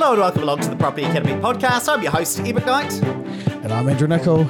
Hello and welcome along to the Property Academy podcast. I'm your host, Ed McKnight. And I'm Andrew Nicol.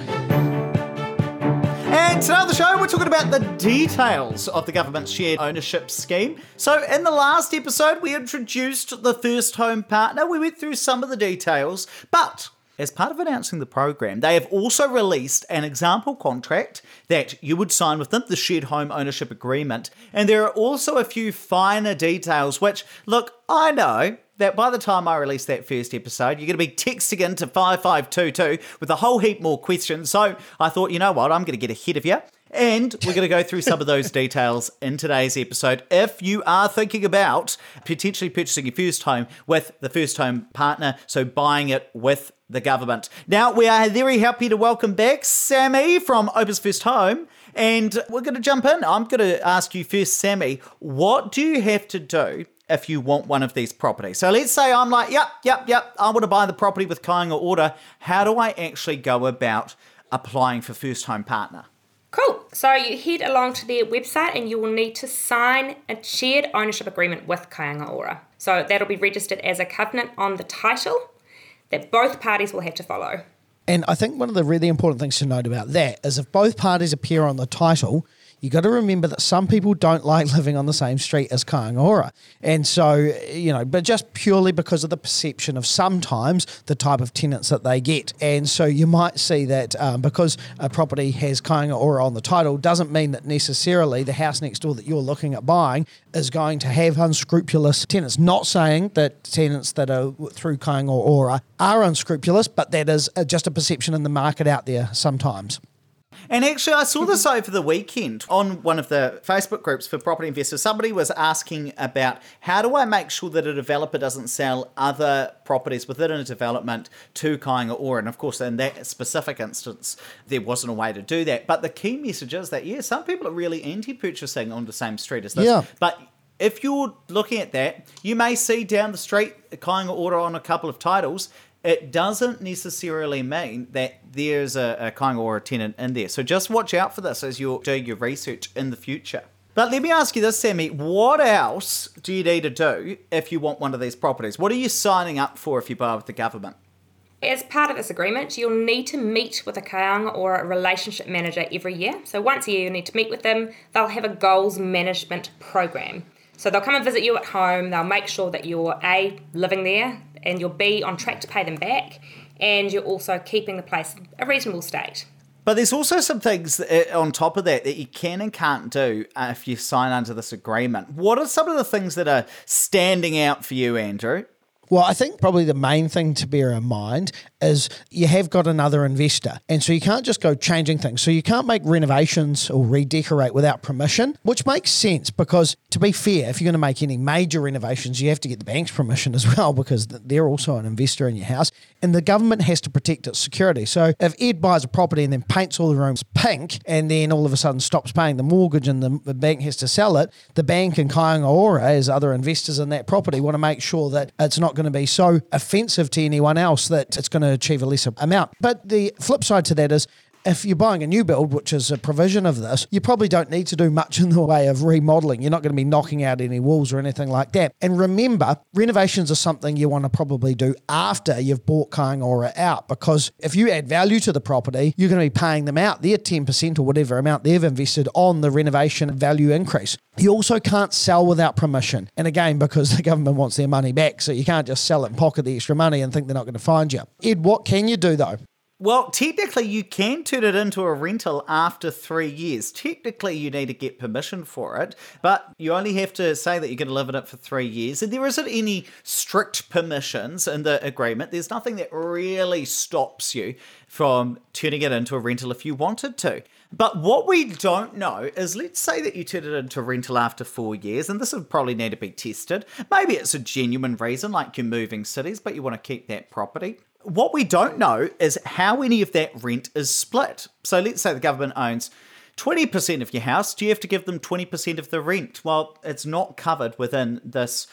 And today on the show, we're talking about the details of the government's shared ownership scheme. So, in the last episode, we introduced the first home partner. We went through some of the details, but as part of announcing the program, they have also released an example contract that you would sign with them, the shared home ownership agreement. And there are also a few finer details, which, look, I know that by the time I release that first episode, you're going to be texting into 5522 with a whole heap more questions. So I thought, you know what, I'm going to get ahead of you. And we're going to go through some of those details in today's episode. If you are thinking about potentially purchasing your first home with the first home partner, so buying it with the government. Now, we are very happy to welcome back Sammy from Opes First Home. And we're going to jump in. I'm going to ask you first, Sammy, what do you have to do if you want one of these properties. So let's say I'm like, yep, yep, yep, I want to buy the property with Kāinga Ora. How do I actually go about applying for first home partner? Cool. So you head along to their website and you will need to sign a shared ownership agreement with Kāinga Ora. So that'll be registered as a covenant on the title that both parties will have to follow. And I think one of the really important things to note about that is if both parties appear on the title, you got to remember that some people don't like living on the same street as Kāinga Ora. And so, you know, but just purely because of the perception of sometimes the type of tenants that they get. And so you might see that um, because a property has Kāinga Ora on the title doesn't mean that necessarily the house next door that you're looking at buying is going to have unscrupulous tenants. Not saying that tenants that are through Kāinga Ora are unscrupulous, but that is just a perception in the market out there sometimes. And actually, I saw this over the weekend on one of the Facebook groups for property investors. Somebody was asking about how do I make sure that a developer doesn't sell other properties within a development to Kāinga Ora? And of course, in that specific instance, there wasn't a way to do that. But the key message is that, yeah, some people are really anti purchasing on the same street as this. Yeah. But if you're looking at that, you may see down the street Kāinga Ora on a couple of titles it doesn't necessarily mean that there's a, a tenant in there. So just watch out for this as you're doing your research in the future. But let me ask you this, Sammy. What else do you need to do if you want one of these properties? What are you signing up for if you buy with the government? As part of this agreement, you'll need to meet with a Kāinga Ora relationship manager every year. So once a year, you need to meet with them. They'll have a goals management program. So they'll come and visit you at home. They'll make sure that you're A, living there, and you'll be on track to pay them back, and you're also keeping the place a reasonable state. But there's also some things uh, on top of that that you can and can't do uh, if you sign under this agreement. What are some of the things that are standing out for you, Andrew? Well, I think probably the main thing to bear in mind is you have got another investor. And so you can't just go changing things. So you can't make renovations or redecorate without permission, which makes sense because, to be fair, if you're going to make any major renovations, you have to get the bank's permission as well because they're also an investor in your house. And the government has to protect its security. So if Ed buys a property and then paints all the rooms pink and then all of a sudden stops paying the mortgage and the, the bank has to sell it, the bank and Kāinga Ora, as other investors in that property, want to make sure that it's not going to be so offensive to anyone else that it's going to achieve a lesser amount. But the flip side to that is if you're buying a new build, which is a provision of this, you probably don't need to do much in the way of remodeling. You're not going to be knocking out any walls or anything like that. And remember, renovations are something you want to probably do after you've bought Kāinga Ora out because if you add value to the property, you're going to be paying them out their 10% or whatever amount they've invested on the renovation value increase. You also can't sell without permission. And again, because the government wants their money back, so you can't just sell it and pocket the extra money and think they're not going to find you. Ed, what can you do though? Well, technically, you can turn it into a rental after three years. Technically, you need to get permission for it, but you only have to say that you're going to live in it for three years. And there isn't any strict permissions in the agreement. There's nothing that really stops you from turning it into a rental if you wanted to. But what we don't know is let's say that you turn it into a rental after four years, and this would probably need to be tested. Maybe it's a genuine reason, like you're moving cities, but you want to keep that property. What we don't know is how any of that rent is split. So let's say the government owns 20% of your house. Do you have to give them 20% of the rent? Well, it's not covered within this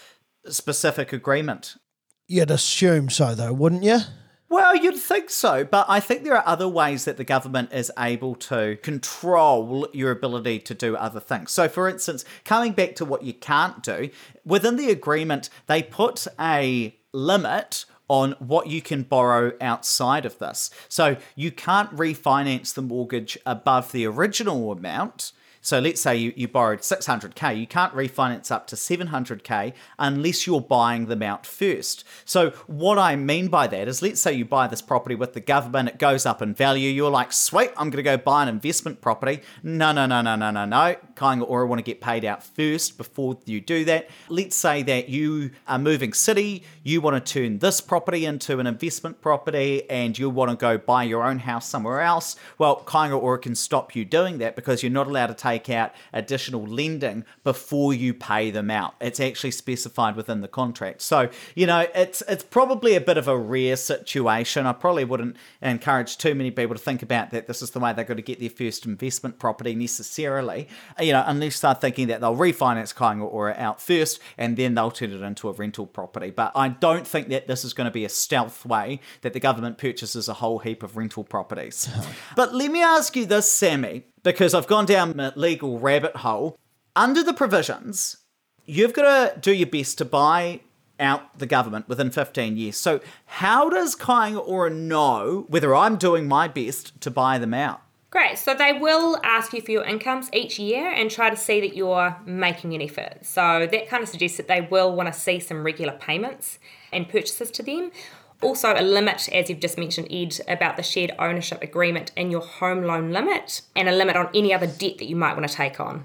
specific agreement. You'd assume so, though, wouldn't you? Well, you'd think so, but I think there are other ways that the government is able to control your ability to do other things. So, for instance, coming back to what you can't do, within the agreement, they put a limit on what you can borrow outside of this. So you can't refinance the mortgage above the original amount. So let's say you, you borrowed 600k, you can't refinance up to 700k unless you're buying them out first. So what I mean by that is let's say you buy this property with the government, it goes up in value, you're like, sweet, I'm going to go buy an investment property. No, no, no, no, no, no, no. Kāinga Ora want to get paid out first before you do that. Let's say that you are moving city, you want to turn this property into an investment property and you want to go buy your own house somewhere else. Well, Kāinga Ora can stop you doing that because you're not allowed to take take out additional lending before you pay them out. It's actually specified within the contract. So, you know, it's it's probably a bit of a rare situation. I probably wouldn't encourage too many people to think about that this is the way they're going to get their first investment property necessarily, you know, unless they're thinking that they'll refinance Kāinga Ora out first and then they'll turn it into a rental property. But I don't think that this is going to be a stealth way that the government purchases a whole heap of rental properties. but let me ask you this, Sammy because I've gone down a legal rabbit hole. Under the provisions, you've got to do your best to buy out the government within 15 years. So, how does Kāinga Ora know whether I'm doing my best to buy them out? Great. So they will ask you for your incomes each year and try to see that you're making an effort. So that kind of suggests that they will want to see some regular payments and purchases to them. Also, a limit, as you've just mentioned, Ed, about the shared ownership agreement in your home loan limit, and a limit on any other debt that you might want to take on.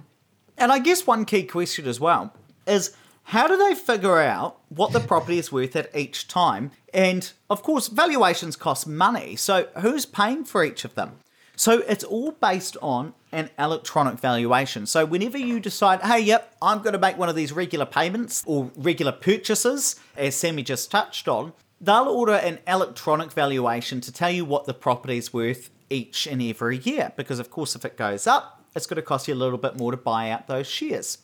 And I guess one key question as well is how do they figure out what the property is worth at each time? And of course, valuations cost money, so who's paying for each of them? So it's all based on an electronic valuation. So whenever you decide, hey, yep, I'm going to make one of these regular payments or regular purchases, as Sammy just touched on, they'll order an electronic valuation to tell you what the property is worth each and every year. Because, of course, if it goes up, it's going to cost you a little bit more to buy out those shares.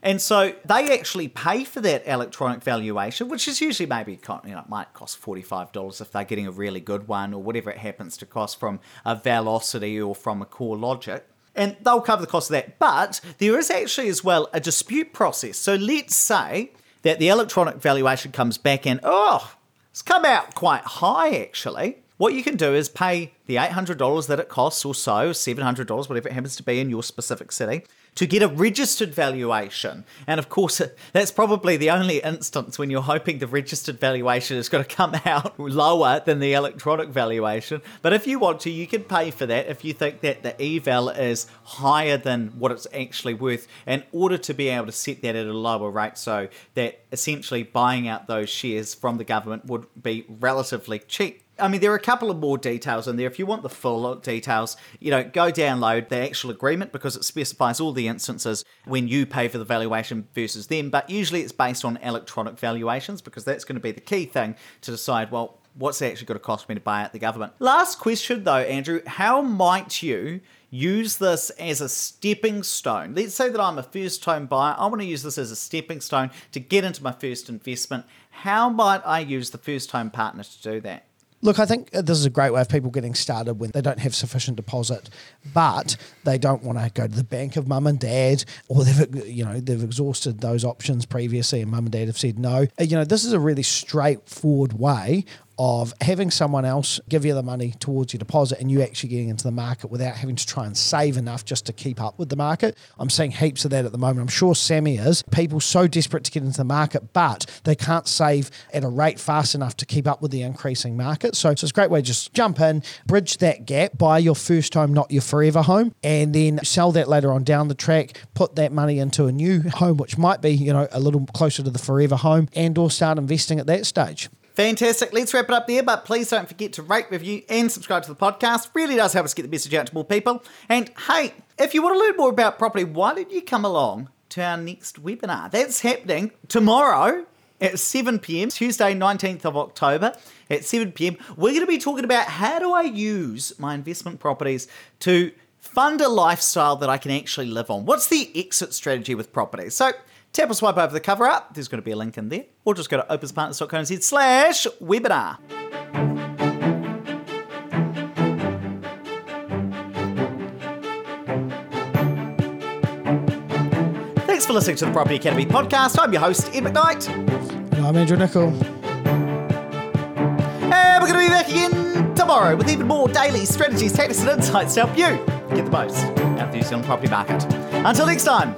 And so they actually pay for that electronic valuation, which is usually maybe, you know, it might cost $45 if they're getting a really good one or whatever it happens to cost from a Valocity or from a CoreLogic. And they'll cover the cost of that. But there is actually as well a dispute process. So let's say that the electronic valuation comes back and, oh, it's come out quite high actually. What you can do is pay the $800 that it costs or so, $700, whatever it happens to be in your specific city, to get a registered valuation. And of course, that's probably the only instance when you're hoping the registered valuation is going to come out lower than the electronic valuation. But if you want to, you can pay for that if you think that the eval is higher than what it's actually worth in order to be able to set that at a lower rate so that essentially buying out those shares from the government would be relatively cheap. I mean, there are a couple of more details in there. If you want the full details, you know, go download the actual agreement because it specifies all the instances when you pay for the valuation versus them. But usually it's based on electronic valuations because that's going to be the key thing to decide, well, what's actually going to cost me to buy out the government? Last question though, Andrew, how might you use this as a stepping stone? Let's say that I'm a first home buyer. I want to use this as a stepping stone to get into my first investment. How might I use the first home partner to do that? Look, I think this is a great way of people getting started when they don't have sufficient deposit, but they don't want to go to the bank of mum and dad, or they've you know they've exhausted those options previously, and mum and dad have said no. You know, this is a really straightforward way of having someone else give you the money towards your deposit and you actually getting into the market without having to try and save enough just to keep up with the market. I'm seeing heaps of that at the moment. I'm sure Sammy is. People so desperate to get into the market, but they can't save at a rate fast enough to keep up with the increasing market. So, so it's a great way to just jump in, bridge that gap, buy your first home, not your forever home, and then sell that later on down the track, put that money into a new home, which might be, you know, a little closer to the forever home, and or start investing at that stage. Fantastic. Let's wrap it up there, but please don't forget to rate, review, and subscribe to the podcast. Really does help us get the message out to more people. And hey, if you want to learn more about property, why don't you come along to our next webinar? That's happening tomorrow at 7 p.m., Tuesday, 19th of October at 7 p.m. We're going to be talking about how do I use my investment properties to fund a lifestyle that I can actually live on. What's the exit strategy with property? So Tap or swipe over the cover up. There's going to be a link in there. Or just go to opespartners.co.nz slash webinar. Thanks for listening to the Property Academy podcast. I'm your host, Ed McKnight. And I'm Andrew Nicol. And we're going to be back again tomorrow with even more daily strategies, tactics, and insights to help you get the most out of the New Zealand property market. Until next time,